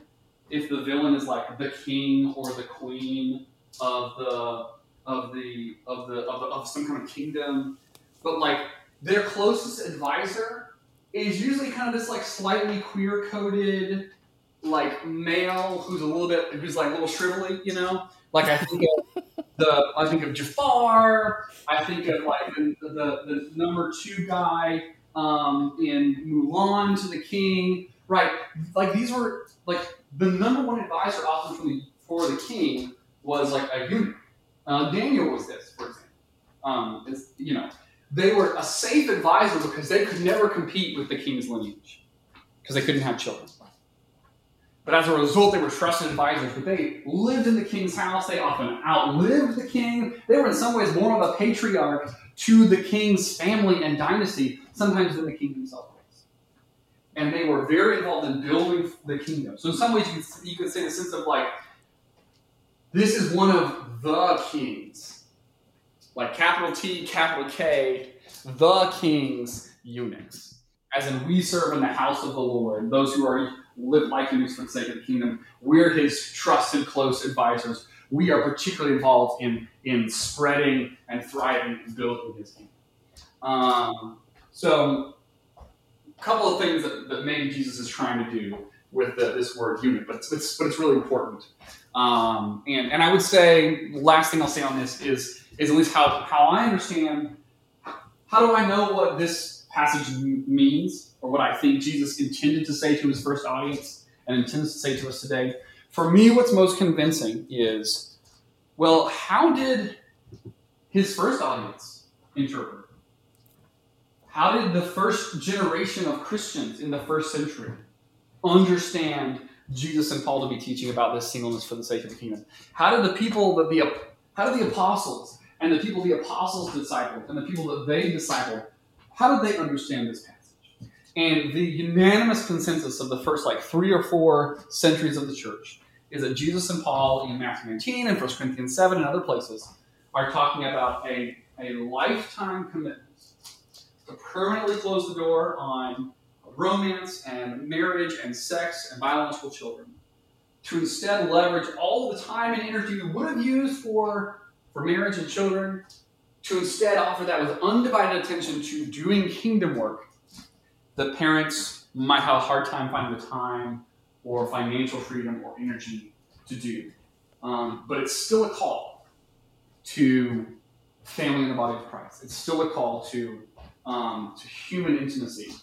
if the villain is like the king or the queen of the of the of the of, the, of some kind of kingdom, but like their closest advisor is usually kind of this like slightly queer coded like male who's a little bit who's like a little shrivelly, you know. Like I think of the I think of Jafar. I think of like the the, the number two guy um, in Mulan to the King. Right, like these were like the number one advisor often for the for the king was like a eunuch. Uh, Daniel was this, for example. Um, you know, they were a safe advisor because they could never compete with the king's lineage because they couldn't have children. But as a result, they were trusted advisors. But they lived in the king's house. They often outlived the king. They were in some ways more of a patriarch to the king's family and dynasty, sometimes than the king himself was. And they were very involved in building the kingdom. So in some ways, you could, you could say the sense of like, this is one of the kings, like capital T, capital K, the king's eunuchs. As in, we serve in the house of the Lord, those who are live like eunuchs for the sake of the kingdom. We're his trusted, close advisors. We are particularly involved in, in spreading and thriving and building his kingdom. Um, so, a couple of things that, that maybe Jesus is trying to do with the, this word eunuch, but it's, it's, but it's really important. Um, and, and I would say, the last thing I'll say on this is, is at least how, how I understand, how do I know what this passage means, or what I think Jesus intended to say to his first audience and intends to say to us today? For me, what's most convincing is, well, how did his first audience interpret? How did the first generation of Christians in the first century understand Jesus and Paul to be teaching about this singleness for the sake of the kingdom? How did the people that the how did the apostles and the people the apostles discipled and the people that they discipled, how did they understand this passage? And the unanimous consensus of the first like three or four centuries of the church is that Jesus and Paul in Matthew 19 and 1 Corinthians 7 and other places are talking about a, a lifetime commitment to permanently close the door on romance and marriage and sex and biological children, to instead leverage all the time and energy we would have used for, for marriage and children, to instead offer that with undivided attention to doing kingdom work that parents might have a hard time finding the time or financial freedom or energy to do. Um, but it's still a call to family in the body of Christ. It's still a call to, um, to human intimacy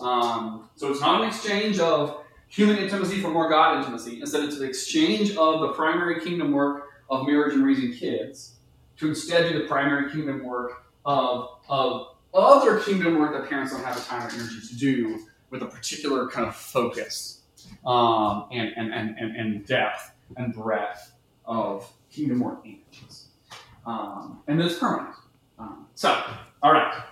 um, so it's not an exchange of human intimacy for more God intimacy. Instead, it's an exchange of the primary kingdom work of marriage and raising kids to instead do the primary kingdom work of, of other kingdom work that parents don't have the time or energy to do, with a particular kind of focus um, and, and, and, and, depth and breadth of kingdom orientations. Um, and it's permanent. Um, so, all right.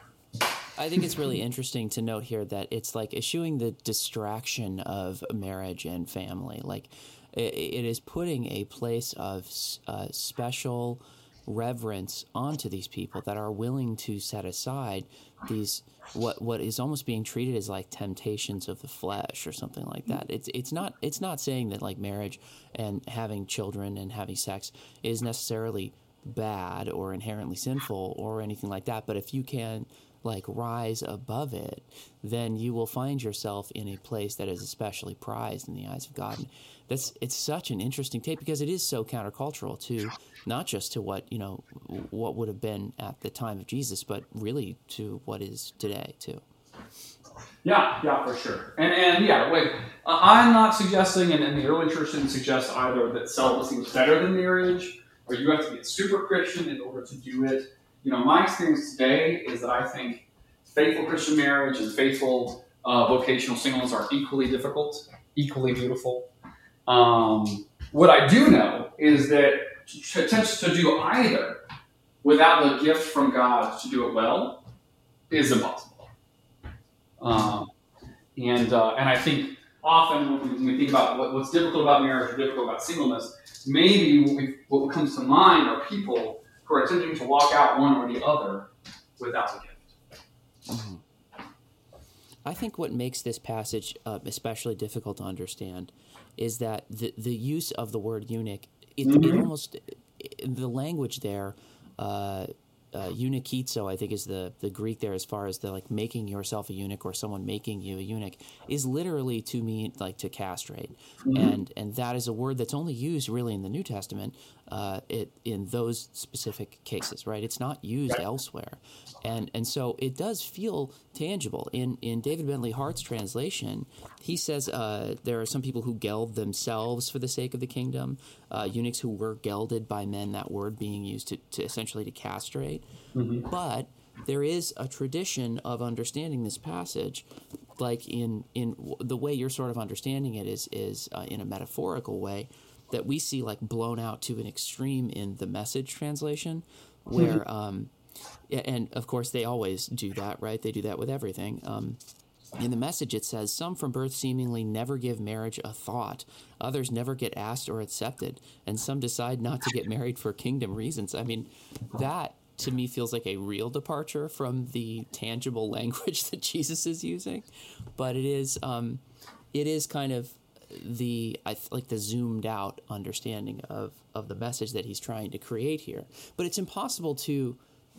I think it's really interesting to note here that it's like eschewing the distraction of marriage and family. Like it, it is putting a place of uh, special reverence onto these people that are willing to set aside these what what is almost being treated as like temptations of the flesh or something like that. It's it's not it's not saying that like marriage and having children and having sex is necessarily bad or inherently sinful or anything like that. But if you can like rise above it, then you will find yourself in a place that is especially prized in the eyes of God. And that's it's such an interesting take because it is so countercultural to not just to what you know what would have been at the time of Jesus, but really to what is today too. Yeah, yeah, for sure. And and yeah, wait, I'm not suggesting, and, and the early church didn't suggest either that celibacy was better than marriage, or you have to be a super Christian in order to do it you know, my experience today is that I think faithful Christian marriage and faithful uh, vocational singleness are equally difficult, equally beautiful. Um, what I do know is that attempts to do either without the gift from God to do it well is impossible. Um, and uh, and I think often when we think about what, what's difficult about marriage or difficult about singleness, maybe what, we, what comes to mind are people who are attempting to walk out one or the other without the gift. Mm-hmm. I think what makes this passage uh, especially difficult to understand is that the the use of the word eunuch, it, mm-hmm. it almost the language there uh, uh, eunuchizo, I think is the, the Greek there as far as the like making yourself a eunuch or someone making you a eunuch is literally to mean like to castrate, mm-hmm. and and that is a word that's only used really in the New Testament, uh, it in those specific cases, right? It's not used elsewhere, and and so it does feel tangible in in David Bentley Hart's translation. He says uh, there are some people who geld themselves for the sake of the kingdom, uh, eunuchs who were gelded by men. That word being used to, to essentially to castrate, mm-hmm. but there is a tradition of understanding this passage like in in the way you're sort of understanding it is is uh, in a metaphorical way that we see like blown out to an extreme in the message translation where mm-hmm. um, and of course they always do that right they do that with everything um, in the message, it says, Some from birth seemingly never give marriage a thought. Others never get asked or accepted. And some decide not to get married for kingdom reasons. I mean, that to me feels like a real departure from the tangible language that Jesus is using. But it is, um, it is kind of the I like the zoomed out understanding of of the message that he's trying to create here. But it's impossible to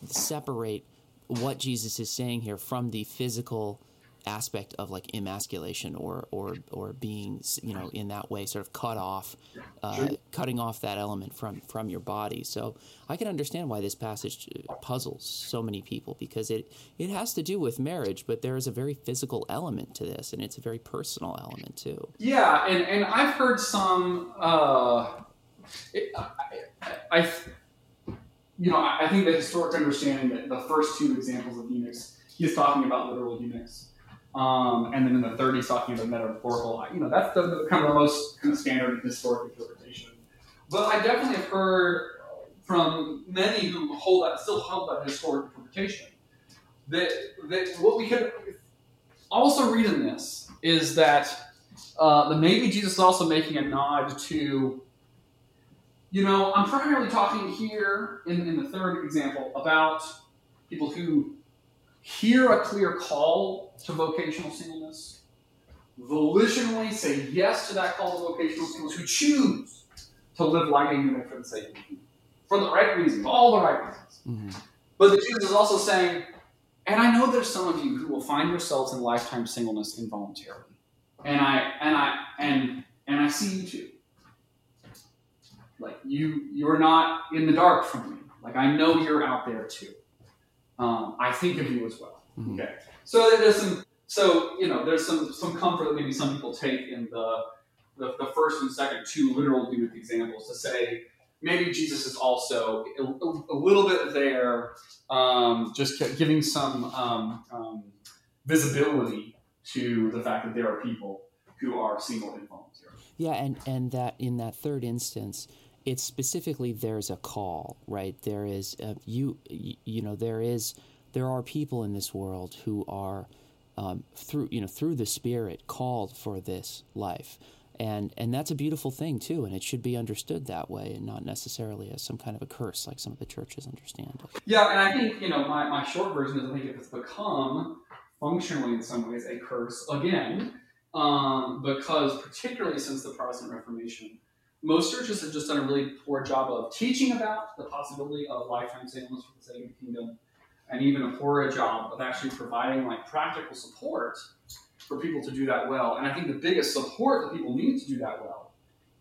separate what Jesus is saying here from the physical aspect of like emasculation or or or being you know in that way sort of cut off uh, cutting off that element from from your body. So i can understand why this passage puzzles so many people because it it has to do with marriage but there is a very physical element to this and it's a very personal element too. Yeah and and i've heard some uh it, I, I, you know i think the historic understanding that the first two examples of eunuchs he's talking about literal eunuchs um, and then in the 30s, talking about metaphorical, you know, that's the, the, kind of the most kind of standard historic interpretation. But I definitely have heard from many who hold that, still hold that historic interpretation, that, that what we could also read in this is that, uh, maybe Jesus is also making a nod to, you know, I'm primarily talking here in, in the third example about people who hear a clear call to vocational singleness, volitionally say yes to that call to vocational singleness, who choose to live like a eunuch for the sake of the for the right reasons, all the right reasons. Mm-hmm. But the Jesus is also saying, and I know there's some of you who will find yourselves in lifetime singleness involuntarily. And I and I and and I see you too. Like you you're not in the dark from me. Like I know you're out there too um, I think of you as well. Mm-hmm. Okay, so there's some, so you know, there's some some comfort that maybe some people take in the the, the first and second two literal eunuch examples to say maybe Jesus is also a, a little bit there, um, just giving some um, um, visibility to the fact that there are people who are single and volunteer. Yeah, and and that in that third instance, it's specifically there's a call, right? There is uh, you you know there is there are people in this world who are um, through you know through the Spirit called for this life. And, and that's a beautiful thing too, and it should be understood that way, and not necessarily as some kind of a curse, like some of the churches understand it. Yeah, and I think you know my, my short version is I think it's become functionally in some ways a curse again, um, because particularly since the Protestant Reformation, most churches have just done a really poor job of teaching about the possibility of lifetime singleness for the sake of the kingdom, and even a poorer job of actually providing like practical support for people to do that well. And I think the biggest support that people need to do that well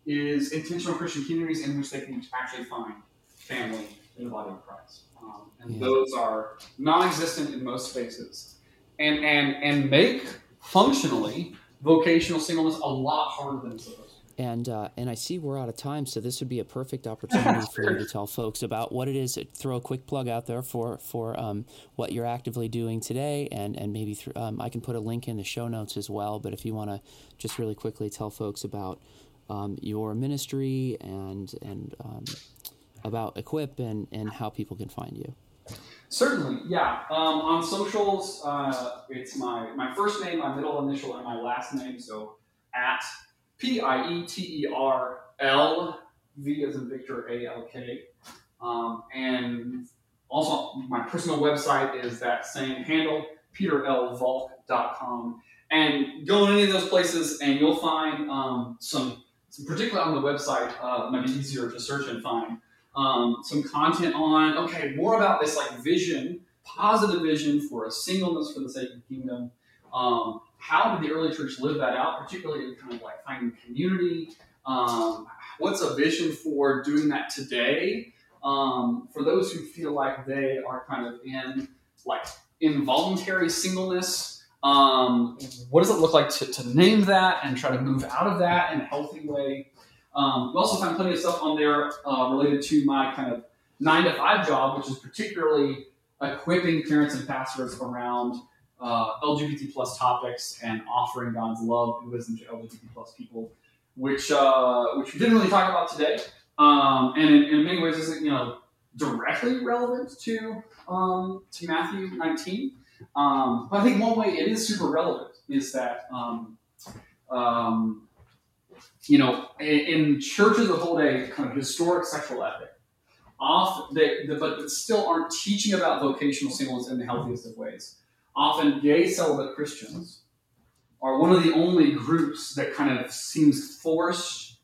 is intentional Christian communities in which they can actually find family in the body of Christ. Um, and those are non-existent in most spaces, and and and make functionally vocational singleness a lot harder than it's supposed. And uh, and I see we're out of time, so this would be a perfect opportunity for you to tell folks about what it is. Throw a quick plug out there for for um, what you're actively doing today, and and maybe through, um, I can put a link in the show notes as well. But if you want to just really quickly tell folks about um, your ministry and and um, about Equip and and how people can find you. Certainly, yeah. Um, on socials, uh, it's my, my first name, my middle initial, and my last name. So at P I E T E R L V as in Victor A L K. Um, and also, my personal website is that same handle, pieterlvalk.com. And go in any of those places, and you'll find um, some, some, particularly on the website, uh, might be easier to search and find um, some content on okay more about this like vision positive vision for a singleness for the sake of the kingdom um, how did the early church live that out particularly in kind of like finding community? Um, what's a vision for doing that today? Um, for those who feel like they are kind of in like involuntary singleness um, what does it look like to, to name that and try to move out of that in a healthy way? Um, we also find plenty of stuff on there uh, related to my kind of nine to five job, which is particularly equipping parents and pastors around uh, LGBT plus topics and offering God's love and wisdom to LGBT plus people, which uh, which we didn't really talk about today, um, and in, in many ways isn't you know directly relevant to um, to Matthew 19. Um, but I think one way it is super relevant is that um, um, you know, in, in churches that hold a kind of historic sexual ethic, they, they- but still aren't teaching about vocational singleness in the healthiest of ways. Often, gay celibate Christians are one of the only groups that kind of seems forced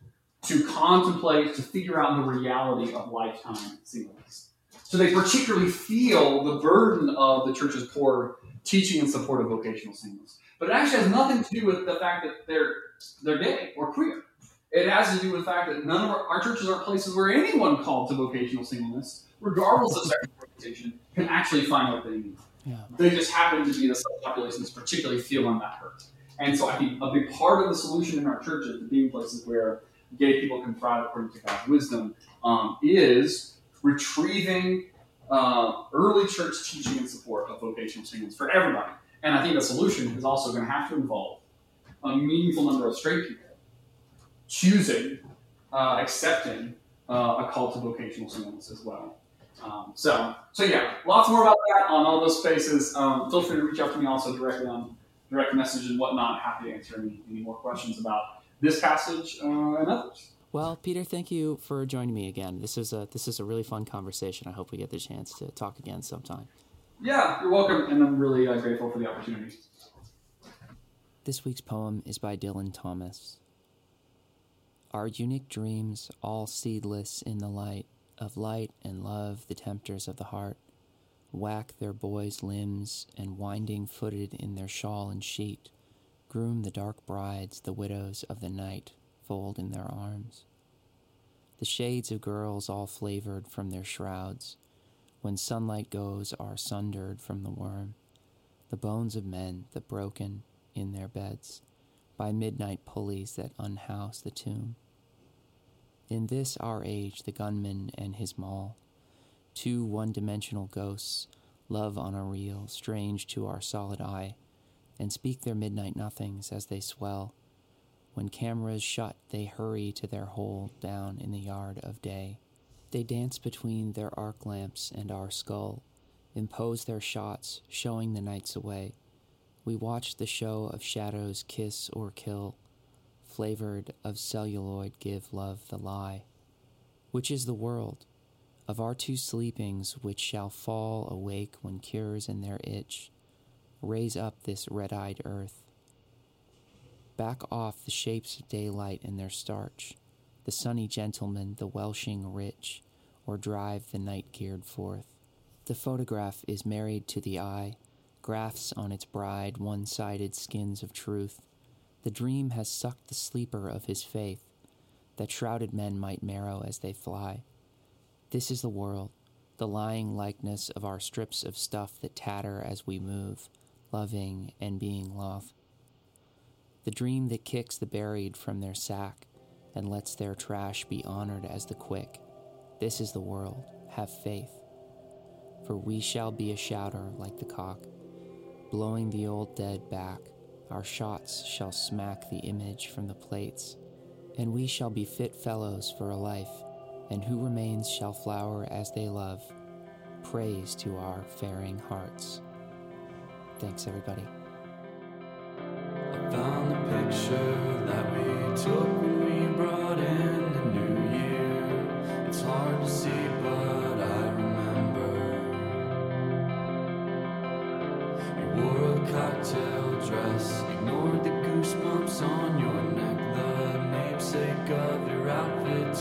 to contemplate, to figure out the reality of lifetime singleness. So they particularly feel the burden of the church's poor teaching and support of vocational singleness. But it actually has nothing to do with the fact that they're they're gay or queer. It has to do with the fact that none of our, our churches are places where anyone called to vocational singleness, regardless of sexual orientation, can actually find what they need. Yeah. They just happen to be the subpopulation that's particularly feeling that hurt. And so I think a big part of the solution in our churches, being places where gay people can thrive according to God's wisdom, um, is retrieving uh, early church teaching and support of vocational singleness for everybody. And I think the solution is also going to have to involve a meaningful number of straight people choosing, uh, accepting uh, a call to vocational singleness as well. Um, so, so yeah, lots more about that on all those spaces. Um, feel free to reach out to me also directly on direct message and whatnot. Happy to answer any, any more questions about this passage uh, and others. Well, Pieter, thank you for joining me again. This is a this is a really fun conversation. I hope we get the chance to talk again sometime. Yeah, you're welcome, and I'm really uh, grateful for the opportunity. This week's poem is by Dylan Thomas. Our eunuch dreams, all seedless in the light of light and love, the tempters of the heart, whack their boys' limbs, and winding footed in their shawl and sheet, groom the dark brides, the widows of the night, fold in their arms. The shades of girls all flavored from their shrouds, when sunlight goes are sundered from the worm, the bones of men, the broken, in their beds by midnight pulleys that unhouse the tomb. In this our age, the gunman and his maul, two one dimensional ghosts, love on a reel, strange to our solid eye, and speak their midnight nothings as they swell. When cameras shut, they hurry to their hole down in the yard of day. They dance between their arc lamps and our skull, impose their shots, showing the nights away. We watch the show of shadows kiss or kill, flavored of celluloid give love the lie. Which is the world? Of our two sleepings, which shall fall awake when cures in their itch, raise up this red eyed earth. Back off the shapes of daylight and their starch, the sunny gentleman, the welshing rich, or drive the night geared forth. The photograph is married to the eye, grafts on its bride one sided skins of truth. The dream has sucked the sleeper of his faith, that shrouded men might marrow as they fly. This is the world, the lying likeness of our strips of stuff that tatter as we move, loving and being love. The dream that kicks the buried from their sack and lets their trash be honored as the quick. This is the world. Have faith. For we shall be a shouter like the cock, blowing the old dead back. Our shots shall smack the image from the plates, and we shall be fit fellows for a life, and who remains shall flower as they love. Praise to our faring hearts. Thanks, everybody. I found picture that we took on your neck, the namesake of your outfit